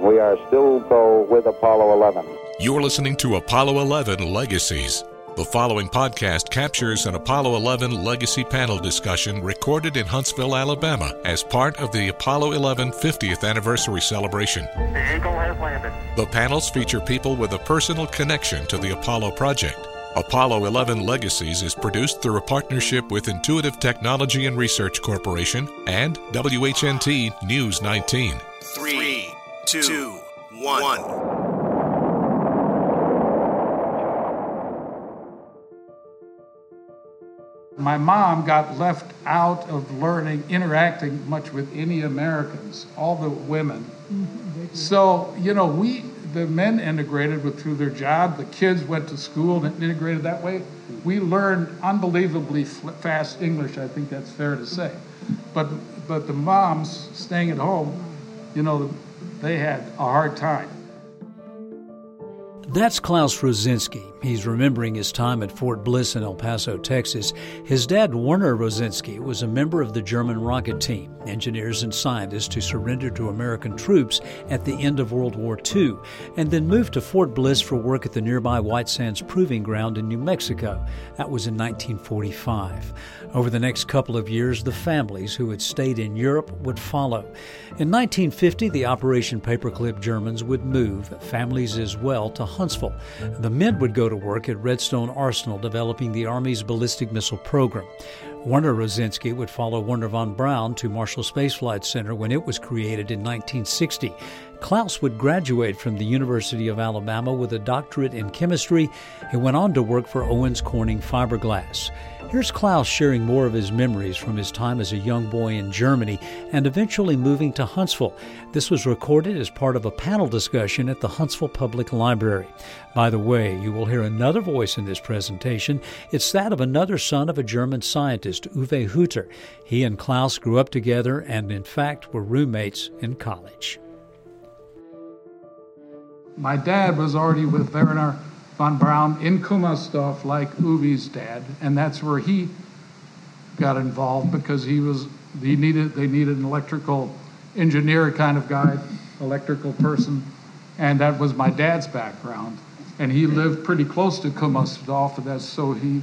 We are still, though, with Apollo 11. You're listening to Apollo 11 Legacies. The following podcast captures an Apollo 11 legacy panel discussion recorded in Huntsville, Alabama, as part of the Apollo 11 50th anniversary celebration. The Eagle has landed. The panels feature people with a personal connection to the Apollo project. Apollo 11 Legacies is produced through a partnership with Intuitive Technology and Research Corporation and WHNT News 19. Three, two, one. My mom got left out of learning, interacting much with any Americans, all the women. So, you know, we, the men integrated with, through their job, the kids went to school and integrated that way. We learned unbelievably fast English, I think that's fair to say. But, but the moms staying at home, you know, they had a hard time. That's Klaus Rosinski. He's remembering his time at Fort Bliss in El Paso, Texas. His dad, Werner Rosinski, was a member of the German rocket team, engineers and scientists who surrendered to American troops at the end of World War II, and then moved to Fort Bliss for work at the nearby White Sands Proving Ground in New Mexico. That was in 1945. Over the next couple of years, the families who had stayed in Europe would follow. In 1950, the Operation Paperclip Germans would move, families as well, to Huntsville. The men would go to work at Redstone Arsenal developing the Army's ballistic missile program. Werner Rosinski would follow Wernher von Braun to Marshall Space Flight Center when it was created in 1960. Klaus would graduate from the University of Alabama with a doctorate in chemistry and went on to work for Owens Corning Fiberglass. Here's Klaus sharing more of his memories from his time as a young boy in Germany and eventually moving to Huntsville. This was recorded as part of a panel discussion at the Huntsville Public Library. By the way, you will hear another voice in this presentation. It's that of another son of a German scientist, Uwe Hueter. He and Klaus grew up together and, in fact, were roommates in college. My dad was already with Wernher von Braun in Kummersdorf like Uwe's dad, and that's where he got involved because he was he needed they needed an electrical engineer kind of guy, electrical person, and that was my dad's background. And he lived pretty close to Kummersdorf, that's so he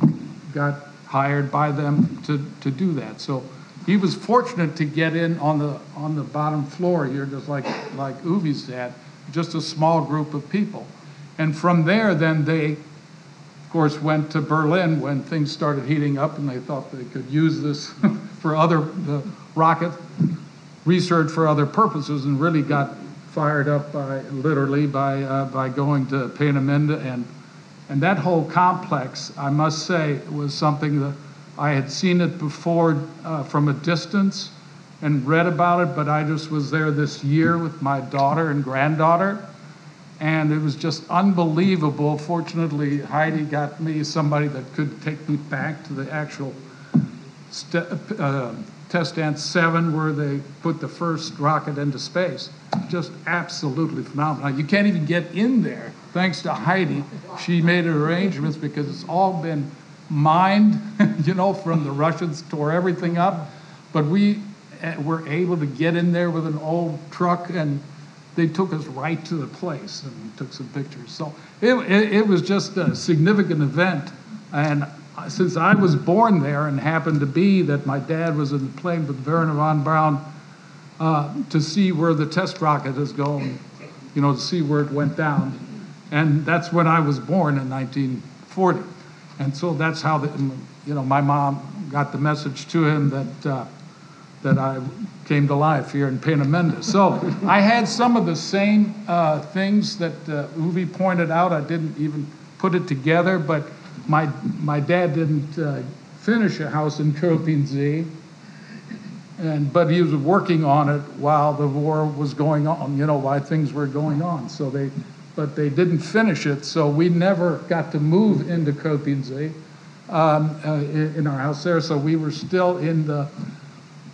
got hired by them to, to do that. So he was fortunate to get in on the on the bottom floor here, just like like Uwe's dad, just a small group of people. And from there, then they, of course, went to Berlin when things started heating up, and they thought they could use this for other the rocket research for other purposes, and really got fired up by literally by uh, by going to Peenemünde and and that whole complex, I must say, was something that I had seen it before uh, from a distance and read about it, but I just was there this year with my daughter and granddaughter, and it was just unbelievable. Fortunately, Heidi got me somebody that could take me back to the actual st- uh, test stand seven, where they put the first rocket into space. Just absolutely phenomenal. You can't even get in there, thanks to Heidi. She made arrangements because it's all been mined, you know, from the Russians tore everything up, but we uh, were able to get in there with an old truck and they took us right to the place and took some pictures. So it, it, it, was just a significant event. And since I was born there and happened to be that my dad was in the plane with Wernher von Braun uh, to see where the test rocket is going, you know, to see where it went down. And that's when I was born in 1940. And so that's how, the, you know, my mom got the message to him that. Uh, that I came to life here in Peenemünde. So I had some of the same uh, things that uh, Uwe pointed out. I didn't even put it together, but my, my dad didn't uh, finish a house in Köpenicksee, and but he was working on it while the war was going on. You know, while things were going on. So they, but they didn't finish it. So we never got to move into Köpenicksee um, in our house there. So we were still in the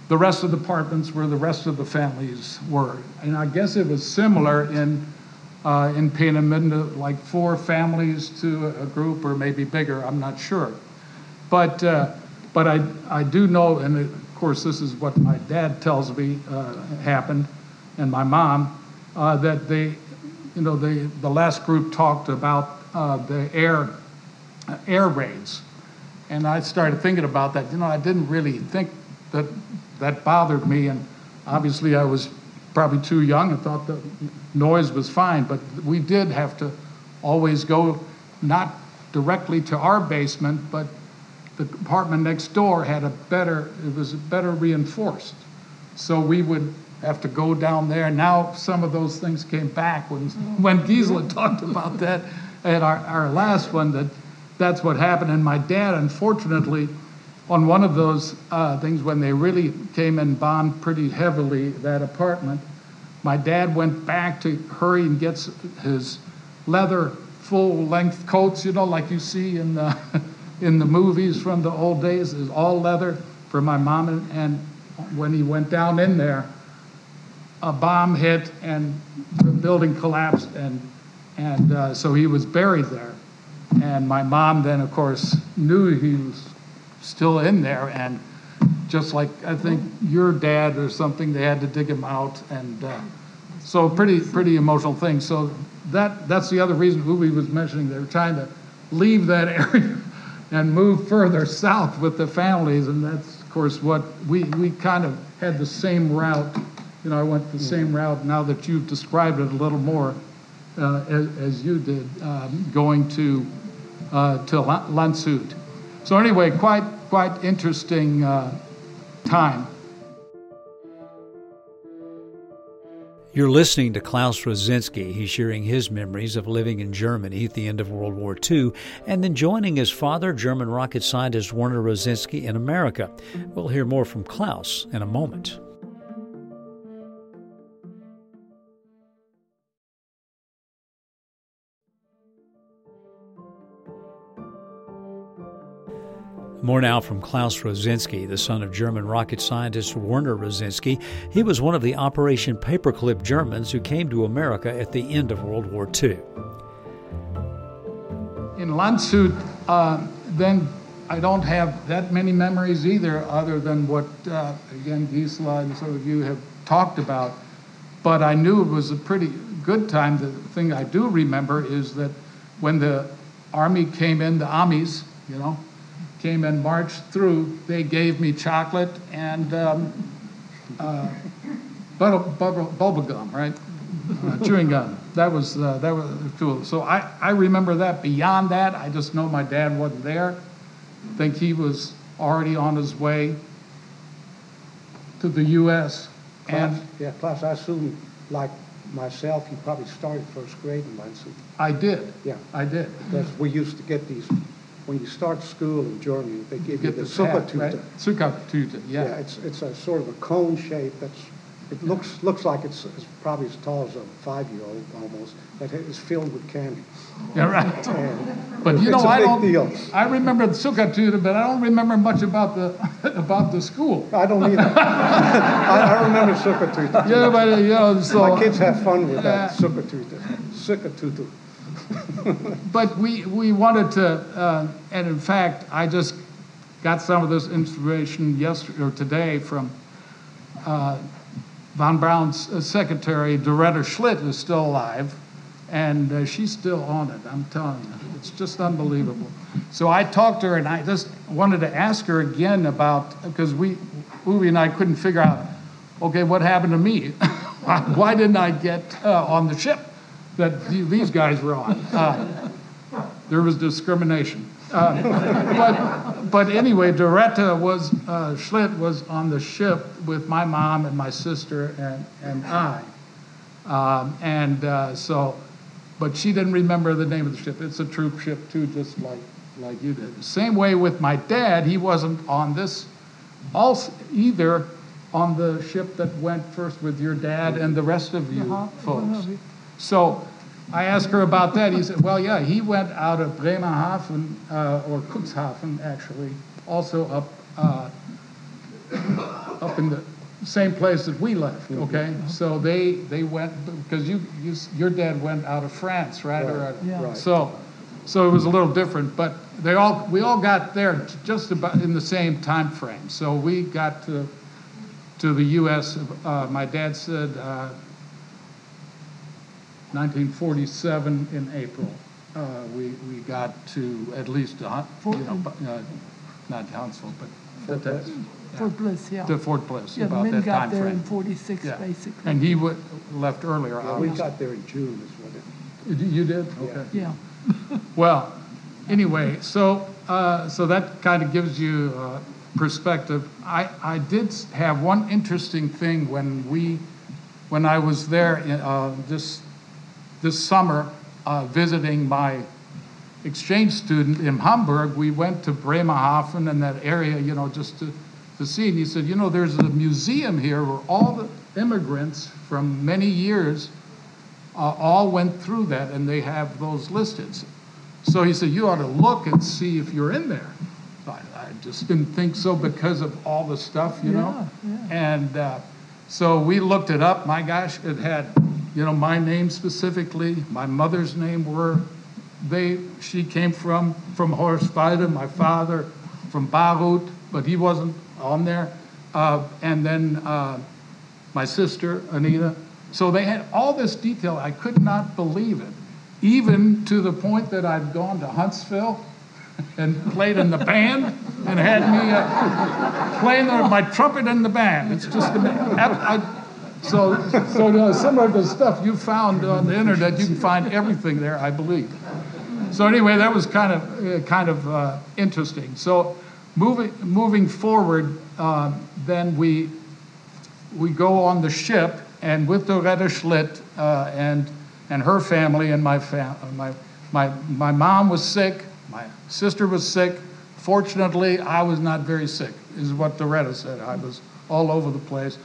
the rest of the apartments where the rest of the families were. And I guess it was similar in uh, in Peenemünde, like four families to a group, or maybe bigger. I'm not sure, but uh, but I I do know, and of course this is what my dad tells me uh, happened, and my mom. uh, that they, you know, the, the last group talked about uh, the air, air raids. And I started thinking about that. You know, I didn't really think that that bothered me. And obviously, I was probably too young and thought the noise was fine. But we did have to always go not directly to our basement, but the apartment next door had a better, it was better reinforced. So we would have to go down there. Now some of those things came back when, mm-hmm. when Gisela talked about that at our, our last one, that that's what happened. And my dad, unfortunately, on one of those uh, things when they really came and bombed pretty heavily that apartment, my dad went back to hurry and get his leather full length coats, you know, like you see in the, in the movies from the old days, is all leather for my mom. And, and when he went down in there, a bomb hit and the building collapsed, and, and uh, so he was buried there. And my mom then, of course, knew he was still in there, and just like I think your dad or something, they had to dig him out, and uh, so pretty pretty emotional thing. So that that's the other reason Ubi was mentioning they were trying to leave that area and move further south with the families, and that's of course what we we kind of had the same route. You know, I went the same route. Now that you've described it a little more, uh, as, as, you did, um, going to uh, to Landshut. So anyway, quite quite interesting uh, time. You're listening to Klaus Rosinski. He's sharing his memories of living in Germany at the end of World War II and then joining his father, German rocket scientist Werner Rosinski, in America. We'll hear more from Klaus in a moment. More now from Klaus Rosinski, the son of German rocket scientist Werner Rosinski. He was one of the Operation Paperclip Germans who came to America at the end of World War II. In Landshut, uh, then I don't have that many memories either, other than what, uh, again, Gisela and some of you have talked about. But I knew it was a pretty good time. The thing I do remember is that when the army came in, the Amis, you know, came and marched through, they gave me chocolate and um, uh, bubble, bubble, bubble gum, right? Uh, chewing gum. That was uh, that was cool. So I, I remember that. Beyond that, I just know my dad wasn't there. I think he was already on his way to the U.S. Klaus, and yeah, plus I assume, like myself, you probably started first grade in Landshut. I did. Yeah, I did. Because we used to get these when you start school in Germany, they give you, you the Zuckertüte. Right? Zuckertüte, yeah. Yeah, it's, it's a sort of a cone shape that's, it looks, looks like it's, it's probably as tall as a five-year-old almost, that is filled with candy. Yeah, right. And but you know, I don't, deal. I remember the Zuckertüte, but I don't remember much about the, about the school. I don't either. I, I, remember Zuckertüte. Yeah, but, you know, so. My kids have fun with that, Zuckertüte. Zuckertüte. But we, we wanted to, uh, and in fact, I just got some of this information yesterday or today from uh, von Braun's uh, secretary, Doretta Schlitt, is still alive, and uh, she's still on it. I'm telling you, it's just unbelievable. So I talked to her, and I just wanted to ask her again about because we, Uwe and I couldn't figure out, okay, what happened to me? Why didn't I get uh, on the ship? That these guys were on. Uh, there was discrimination. Uh, but, but anyway, Doretta was, uh, Schlitt was on the ship with my mom and my sister and, and I. Um, and uh, so, but she didn't remember the name of the ship. It's a troop ship too, just like, like you did. Same way with my dad, he wasn't on this also either on the ship that went first with your dad and the rest of you uh-huh. folks. So I asked her about that. He said, well, yeah, he went out of Bremerhaven, uh, or Cuxhaven, actually, also up, uh, up in the same place that we left, mm-hmm. okay? So they, they went, because you, you, your dad went out of France, right? right. Or, yeah. right. So, so it was a little different, but they all, we all got there just about in the same time frame. So we got to, to the U.S., uh, my dad said, uh, 1947 in April, uh, we, we got to at least, a hun- you know, bu- uh, not Huntsville, but Fort that- Bliss. Fort Bliss, yeah. to Fort Bliss, Yeah, the about men that got time there in frame. forty-six, Yeah. basically. And he wa- left earlier, Yeah, we obviously. got there in June is what it, You did? Okay. Yeah, Well, anyway, so, uh, so that kind of gives you uh, perspective. I, I did s- have one interesting thing when we, when I was there uh, this, this summer uh, visiting my exchange student in Hamburg. We went to Bremerhaven and that area, you know, just to, to see. And he said, you know, there's a museum here where all the immigrants from many years uh, all went through that and they have those listed. So he said, You ought to look and see if you're in there. I, I just didn't think so because of all the stuff, you know? And uh, so we looked it up. My gosh, it had, you know, my name specifically, my mother's name were, they, she came from, from Horsfide, my father from Baruth, but he wasn't on there. Uh, and then uh, my sister, Anita. So they had all this detail. I could not believe it, even to the point that I'd gone to Huntsville and played in the band and had me uh, playing my trumpet in the band. It's just. So, so uh, some of the stuff you found on the internet, you can find everything there, I believe. So anyway, that was kind of uh, kind of uh, interesting. So moving moving forward, uh, then we we go on the ship, and with Doretta Schlitt uh, and and her family and my fam- my my my mom was sick, my sister was sick. Fortunately, I was not very sick, is what Doretta said. I was all over the place,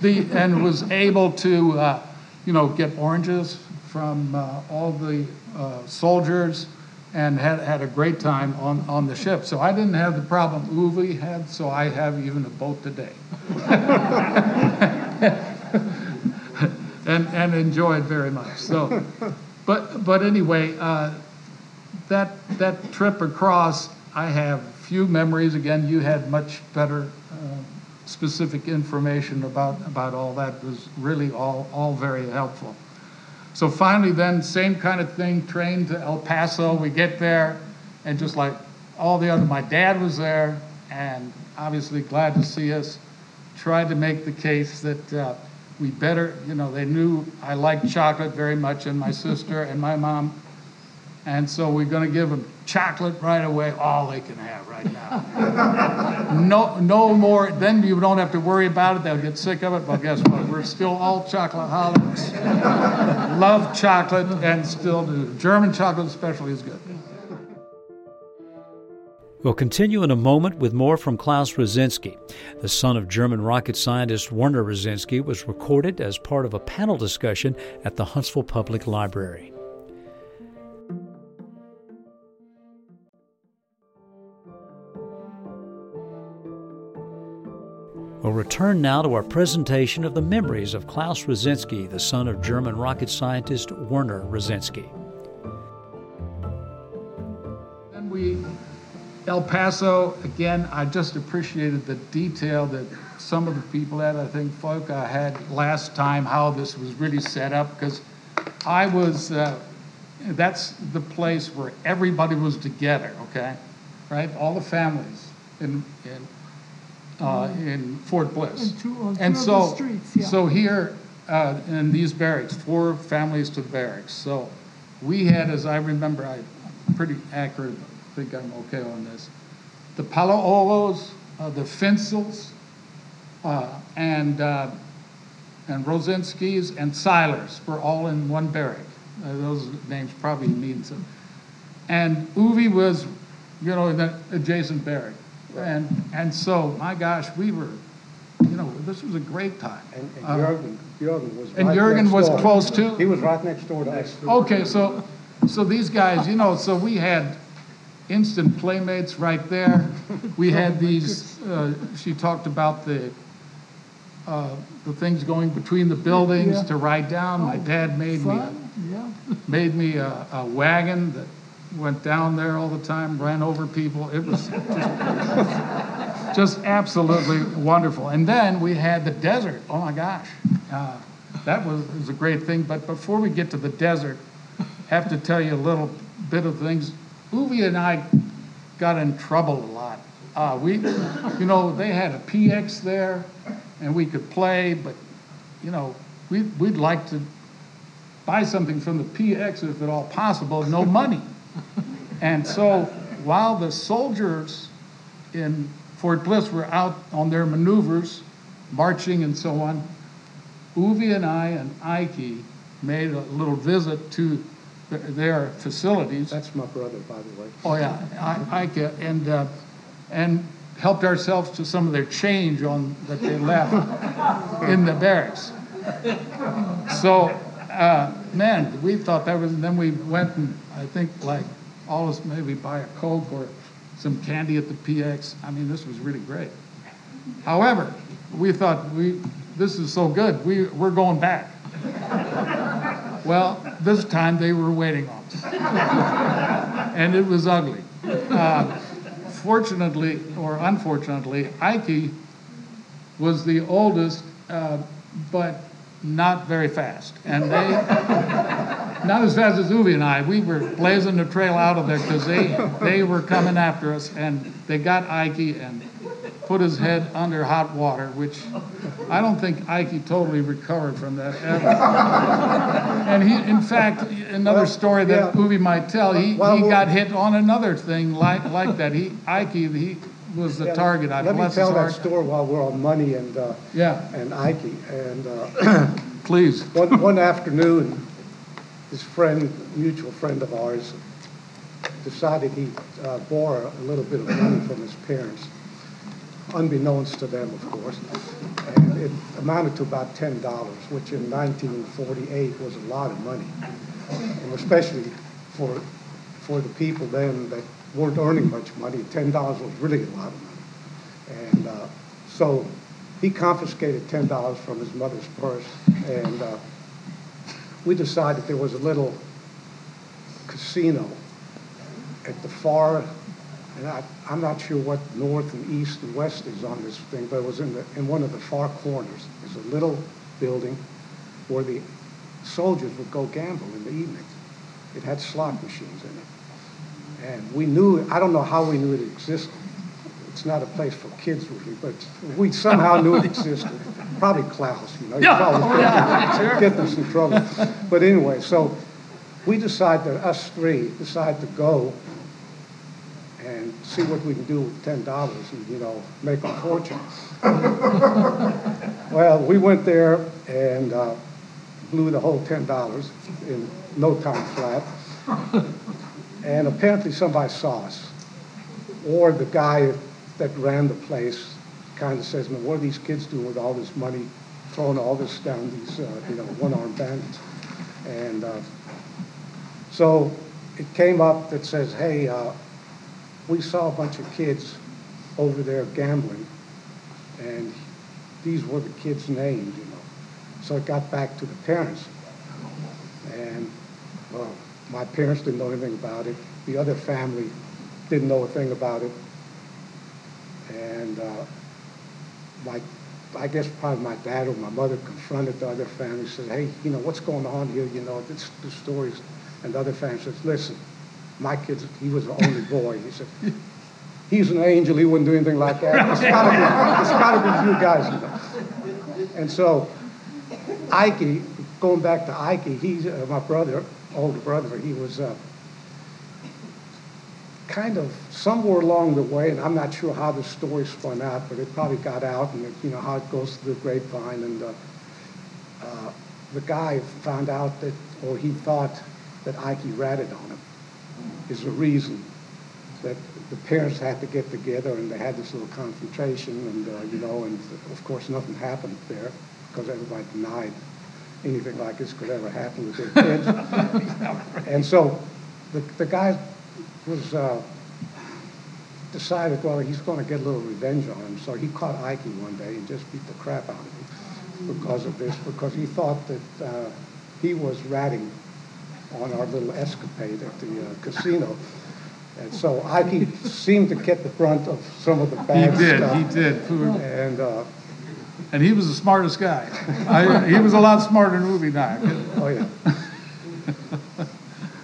the and was able to uh, you know get oranges from uh, all the uh, soldiers. And had, had a great time on, on the ship. So I didn't have the problem Uwe had, so I have even a boat today. and, and enjoyed very much. So, but, but anyway, uh, that, that trip across, I have few memories. Again, you had much better uh, specific information about, about all that. Was really all, all very helpful. So finally, then, same kind of thing, train to El Paso. We get there, and just like all the other, my dad was there, and obviously glad to see us. Tried to make the case that uh, we better, you know, they knew I liked chocolate very much, and my sister and my mom. And so we're going to give them chocolate right away, all they can have right now. no, no more. Then you don't have to worry about it. They'll get sick of it. But guess what? We're still all chocoholics. Love chocolate and still do. German chocolate, especially, is good. We'll continue in a moment with more from Klaus Rosinski. The son of German rocket scientist Werner Rosinski was recorded as part of a panel discussion at the Huntsville Public Library. We'll return now to our presentation of the memories of Klaus Rosinski, the son of German rocket scientist Werner Rosinski. Then we, El Paso, again, I just appreciated the detail that some of the people had. I think Foka had last time how this was really set up because I was, uh, that's the place where everybody was together, okay? Right? All the families in, uh, in Fort Bliss. And two- And so, streets, yeah. so here uh, in these barracks, four families to the barracks. So we had, as I remember, I- I'm pretty accurate, I think I'm okay on this. The Palaolos, uh, the Finsels, uh, and, uh, and Rosinskis and Silers were all in one barrack. Uh, Those names probably mean some. And Uwe was, you know, in that adjacent barrack. And, and so, my gosh, we were, you know, this was a great time. and and Uh, Jürgen, Jürgen was and right Jürgen next was door. close too? He was right next door to us. Okay, so, so these guys, you know, so we had instant playmates right there. We had these, uh, she talked about the, uh, the things going between the buildings Yeah. to ride down. My dad made me, Fun, yeah. made me a, a wagon that went down there all the time, ran over people. It was just, just absolutely wonderful. And then we had the desert. Oh my gosh. Uh, that was, was a great thing. But before we get to the desert, have to tell you a little bit of things. Uwe and I got in trouble a lot. Uh, we, you know, they had a PX there, and we could play, but you know, we, we'd like to buy something from the PX if at all possible, no money. And so while the soldiers in Fort Bliss were out on their maneuvers, marching and so on, Uwe and I and Ike made a little visit to their facilities. That's my brother, by the way. Oh, yeah, I, Ike, and, uh, and helped ourselves to some of their change on, that they left in the barracks. So, uh, man, we thought that was, and then we went and, I think, like, all of us maybe buy a Coke or some candy at the PX. I mean, this was really great. However, we thought, we, this is so good, we, we're going back. Well, this time they were waiting on us. and it was ugly. Uh, fortunately, or unfortunately, Ike was the oldest, uh, but not very fast. And they, not as fast as Uwe and I, we were blazing the trail out of there because they, they were coming after us. And they got Ike and put his head under hot water, which I don't think Ike totally recovered from that ever. and he, in fact, another Well, story that yeah. Uwe might tell, he, Well, he well- got hit on another thing like, like that. He, Ike, he was the target. I Let me bless his tell that heart. story while we're on money and, uh, Yeah, and Ike. And uh, please. one, one afternoon, this friend, mutual friend of ours, decided he'd uh, borrow a little bit of money from his parents, unbeknownst to them, of course. And it amounted to about ten dollars, which in nineteen forty-eight was a lot of money. And especially for, for the people then that weren't earning much money, ten dollars was really a lot of money. And uh, so he confiscated ten dollars from his mother's purse, and uh, we decided there was a little casino at the far, and I, I'm not sure what north and east and west is on this thing, but it was in the, in one of the far corners. There's a little building where the soldiers would go gamble in the evening. It had slot machines in it. And we knew, I don't know how we knew it existed. It's not a place for kids really, but we somehow knew it existed. Probably Klaus, you know. Yeah. probably Oh, yeah, sure. Getting us in trouble. But anyway, so we decided, us three, decided to go and see what we can do with ten dollars and, you know, make a fortune. Well, we went there and uh, blew the whole ten dollars in no time flat. And apparently somebody saw us. Or the guy that ran the place kind of says, "Man, what are these kids doing with all this money, throwing all this down these, uh, you know, one-armed bandits?" And uh, so it came up that says, "Hey, uh, we saw a bunch of kids over there gambling, and these were the kids' names, you know." So it got back to the parents, and well, my parents didn't know anything about it. The other family didn't know a thing about it, and uh, my, I guess probably my dad or my mother confronted the other family, said, "Hey, you know what's going on here? You know this, the stories." And the other family says, "Listen, my kid's he was the only boy." He said, "He's an angel. He wouldn't do anything like that. It's gotta be, it's gotta be you guys." You know? And so Ike, going back to Ike, he's uh, my brother, older brother. He was uh, kind of somewhere along the way, and I'm not sure how the story spun out, but it probably got out, and it, you know how it goes through the grapevine. And uh, uh, the guy found out that, or he thought that Ike ratted on him. Is the reason that the parents had to get together and they had this little confrontation, and uh, you know, and of course nothing happened there because everybody denied anything like this could ever happen with their kids. and so the, the guy was uh, decided, well, he's going to get a little revenge on him. So he caught Ike one day and just beat the crap out of him because of this, because he thought that uh, he was ratting on our little escapade at the uh, casino. And so Ike seemed to get the brunt of some of the He bad did, stuff. he did. And uh, And he was the smartest guy. I, he was a lot smarter than and I. Oh, yeah.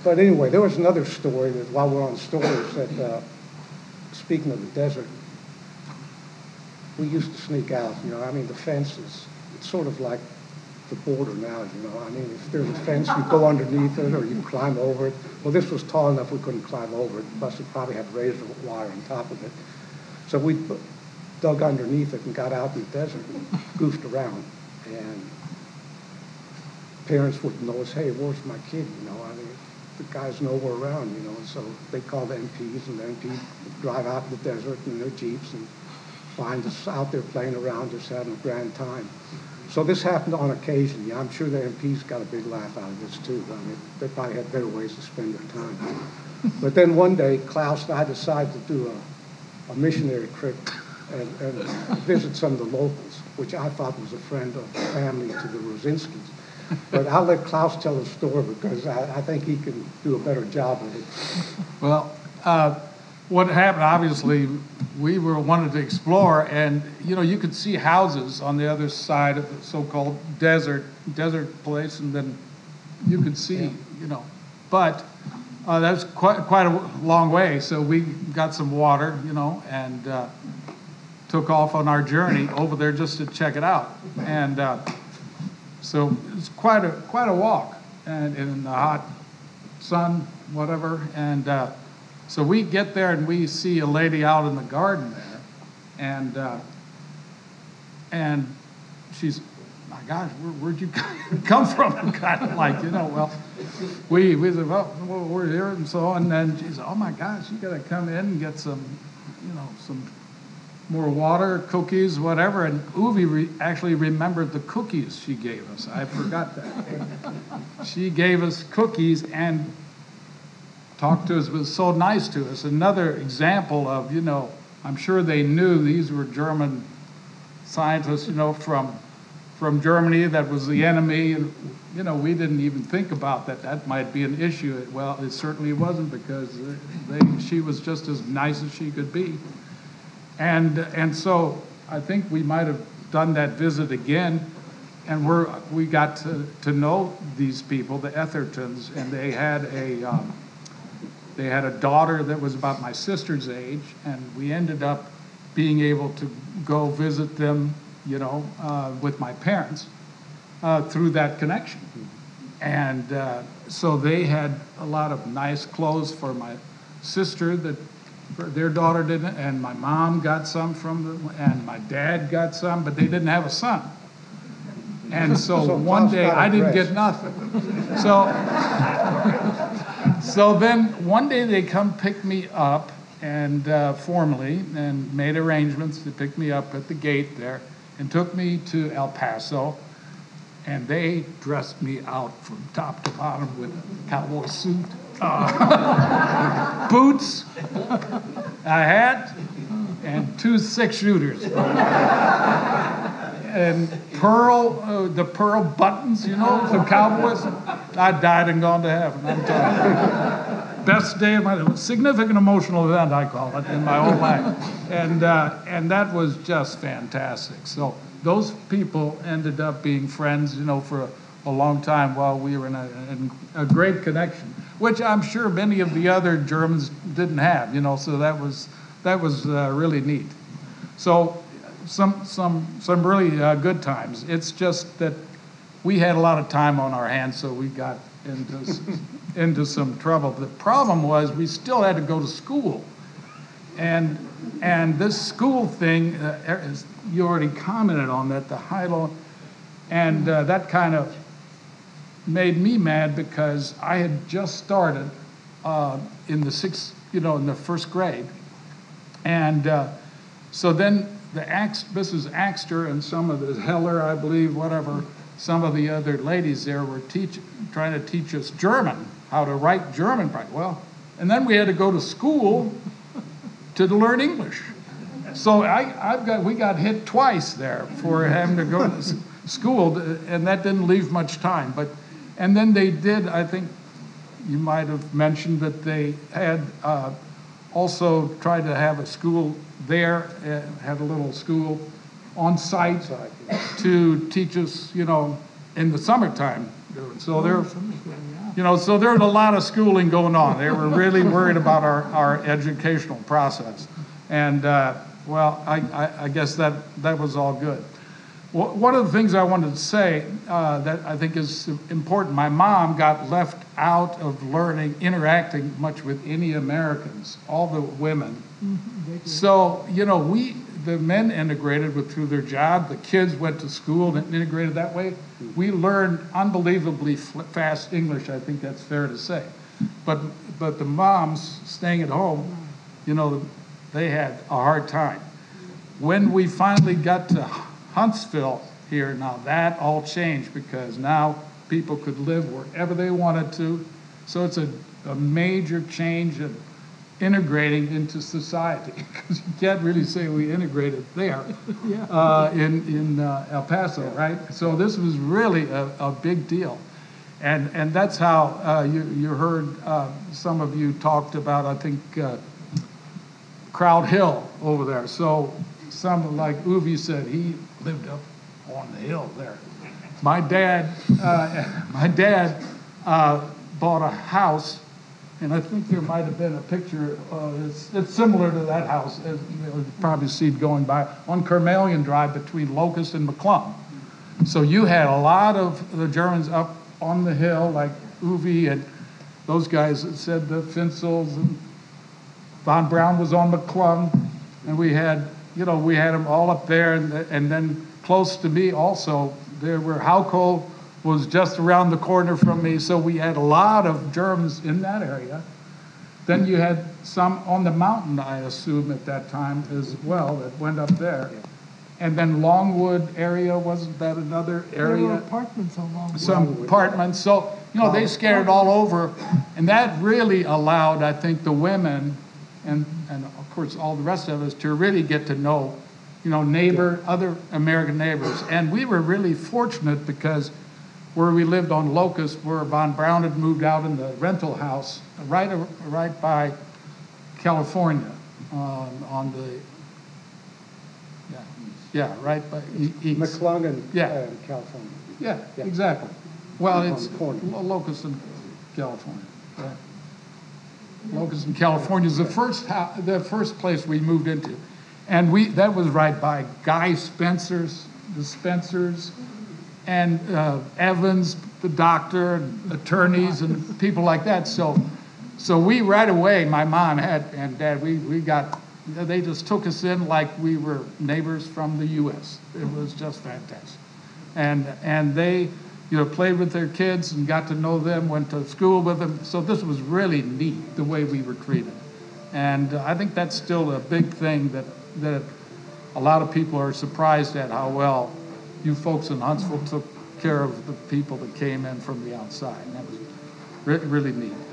But anyway, there was another story that, while we're on stories, that, uh, speaking of the desert, we used to sneak out, you know, I mean, the fences. it's sort of like the border now, you know, I mean, if there's a fence, you go underneath it or you climb over it. Well, this was tall enough we couldn't climb over it, plus it probably had razor wire on top of it. So we dug underneath it and got out in the desert and goofed around. And parents would notice, hey, where's my kid, you know, I mean, the guy's nowhere around, you know, and so they call the MPs, and the MPs drive out in the desert in their Jeeps and find us out there playing around, just having a grand time. So this happened on occasion, yeah, I'm sure the MPs got a big laugh out of this too, I mean, they probably had better ways to spend their time. But then one day, Klaus and I decided to do a, a missionary trip and, and visit some of the locals, which I thought was a friend of the family to the Rosinskis. But I'll let Klaus tell the story because I, I think he can do a better job of it. Well, uh, what happened, obviously, we were wanted to explore, and you know, you could see houses on the other side of the so-called desert desert place, and then you could see, you know, but uh, that's quite quite a long way. So we got some water, you know, and uh, took off on our journey over there just to check it out, and uh, so it's quite a quite a walk, and in the hot sun, whatever. And uh, so we get there and we see a lady out in the garden there, and uh, and she's, my gosh, where, where'd you come from? kind of like, you know, well, we we said, well, we're here and so on. And then she said, oh my gosh, you got to come in and get some, you know, some more water, cookies, whatever. And Uvi re- actually remembered the cookies she gave us. I forgot that. she gave us cookies and talked to us, was so nice to us. Another example of, you know, I'm sure they knew these were German scientists, you know, from from Germany that was the enemy, and you know, we didn't even think about that. That might be an issue. Well, it certainly wasn't because they, she was just as nice as she could be. And, and so I think we might have done that visit again, and we're, we got to, to know these people, the Ethertons, and they had a, um, they had a daughter that was about my sister's age, and we ended up being able to go visit them, you know, uh, with my parents uh, through that connection. And uh, so they had a lot of nice clothes for my sister that their daughter didn't, and my mom got some from them, and my dad got some, but they didn't have a son. And so, So one day I didn't get nothing. So, so then one day they come pick me up and uh, formally and made arrangements to pick me up at the gate there and took me to El Paso. And they dressed me out from top to bottom with a cowboy suit, uh, boots, a hat, and two six shooters. and pearl, uh, the pearl buttons, you know, the cowboys. I died and gone to heaven. I'm telling you. Best day of my life. significant emotional event, I call it, in my whole life, and uh, and that was just fantastic. So those people ended up being friends, you know, for a, a long time while we were in a, in a great connection, which I'm sure many of the other Germans didn't have, you know. So that was that was uh, really neat. So some some some really uh, good times. It's just that we had a lot of time on our hands, so we got into into some trouble. The problem was we still had to go to school, and and this school thing, uh, as you already commented on that, the Heidel, and uh, that kind of made me mad because I had just started uh, in the sixth, you know, in the first grade, and uh, so then the Mrs. Axster and some of the Heller, I believe, whatever, some of the other ladies there were teach, trying to teach us German, how to write German. right. Well, and then we had to go to school to learn English. So I, I've got, we got hit twice there for having to go to school, and that didn't leave much time. But, and then they did, I think, you might have mentioned that they had uh, also tried to have a school there, uh, had a little school on site to teach us, you know, in the summertime. So there, you know, so there was a lot of schooling going on. They were really worried about our, our educational process. And, uh, well, I, I, I guess that, that was all good. One of the things I wanted to say uh, that I think is important, my mom got left out of learning, interacting much with any Americans, all the women. Mm-hmm. So, you know, we, the men integrated with, through their job, the kids went to school and integrated that way. Mm-hmm. We learned unbelievably fl- fast English, I think that's fair to say. But, but the moms staying at home, mm-hmm. you know, they had a hard time. When we finally got to Huntsville here, now that all changed because now people could live wherever they wanted to. So it's a, a major change in integrating into society because you can't really say we integrated there uh, in, in uh, El Paso, right? So this was really a, a big deal. And, and that's how uh, you, you heard uh, some of you talked about, I think, uh, Crowd Hill over there. So some, like Uvi said, he lived up on the hill there. My dad, uh, my dad uh, bought a house, and I think there might have been a picture. Uh, it's, it's similar to that house. As you'll probably see it going by on Carmelian Drive between Locust and McClung. So you had a lot of the Germans up on the hill, like Uvi and those guys that said the Finsels and Von Braun was on McClung, and we had, you know, we had them all up there, and, and then close to me also, there were Hauko was just around the corner from me, so we had a lot of Germans in that area. Then you had some on the mountain, I assume, at that time as well, that went up there. And then Longwood area, wasn't that another There were area? apartments on Longwood. some apartments. So, you know, they oh. scattered all over. And that really allowed, I think, the women and, and of course, all the rest of us to really get to know, you know, neighbor, other American neighbors. And we were really fortunate because where we lived on Locust, where Von Braun had moved out in the rental house, right, right by California, um, on the, yeah, yeah, right by, east. McClung and, Yeah. and California. Yeah, Yeah. exactly. Well, it's the corner. Lo- Locust in California. Locust in California is the first the first place we moved into, and we that was right by Guy Spencer's, the Spencers, and uh, Evans, the doctor, and attorneys, and people like that. So, so we right away, my mom had and dad, we we got. They just took us in like we were neighbors from the U.S. It was just fantastic and and they you know played with their kids and got to know them went to school with them. So this was really neat the way we were treated. And i think that's still a big thing that that a lot of people are surprised at how well you folks in huntsville took care of the people that came in from the outside. And that was re- really neat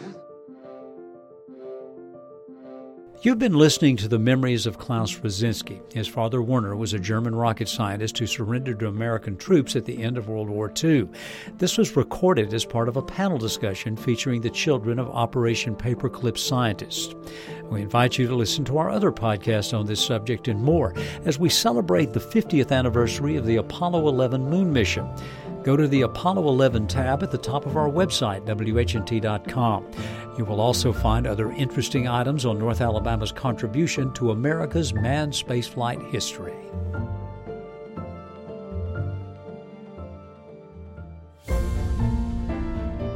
You've been listening to the memories of Klaus Rosinski. His father, Werner, was a German rocket scientist who surrendered to American troops at the end of World War II. This was recorded as part of a panel discussion featuring the children of Operation Paperclip scientists. We invite you to listen to our other podcast on this subject and more as we celebrate the 50th anniversary of the Apollo 11 moon mission. Go to the Apollo 11 tab at the top of our website, WHNT.com. You will also find other interesting items on North Alabama's contribution to America's manned spaceflight history.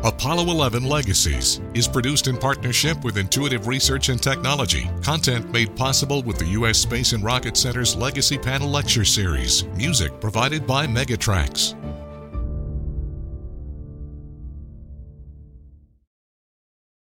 Apollo 11 Legacies is produced in partnership with Intuitive Research and Technology. Content made possible with the U.S. Space and Rocket Center's Legacy Panel Lecture Series. Music provided by Megatrax.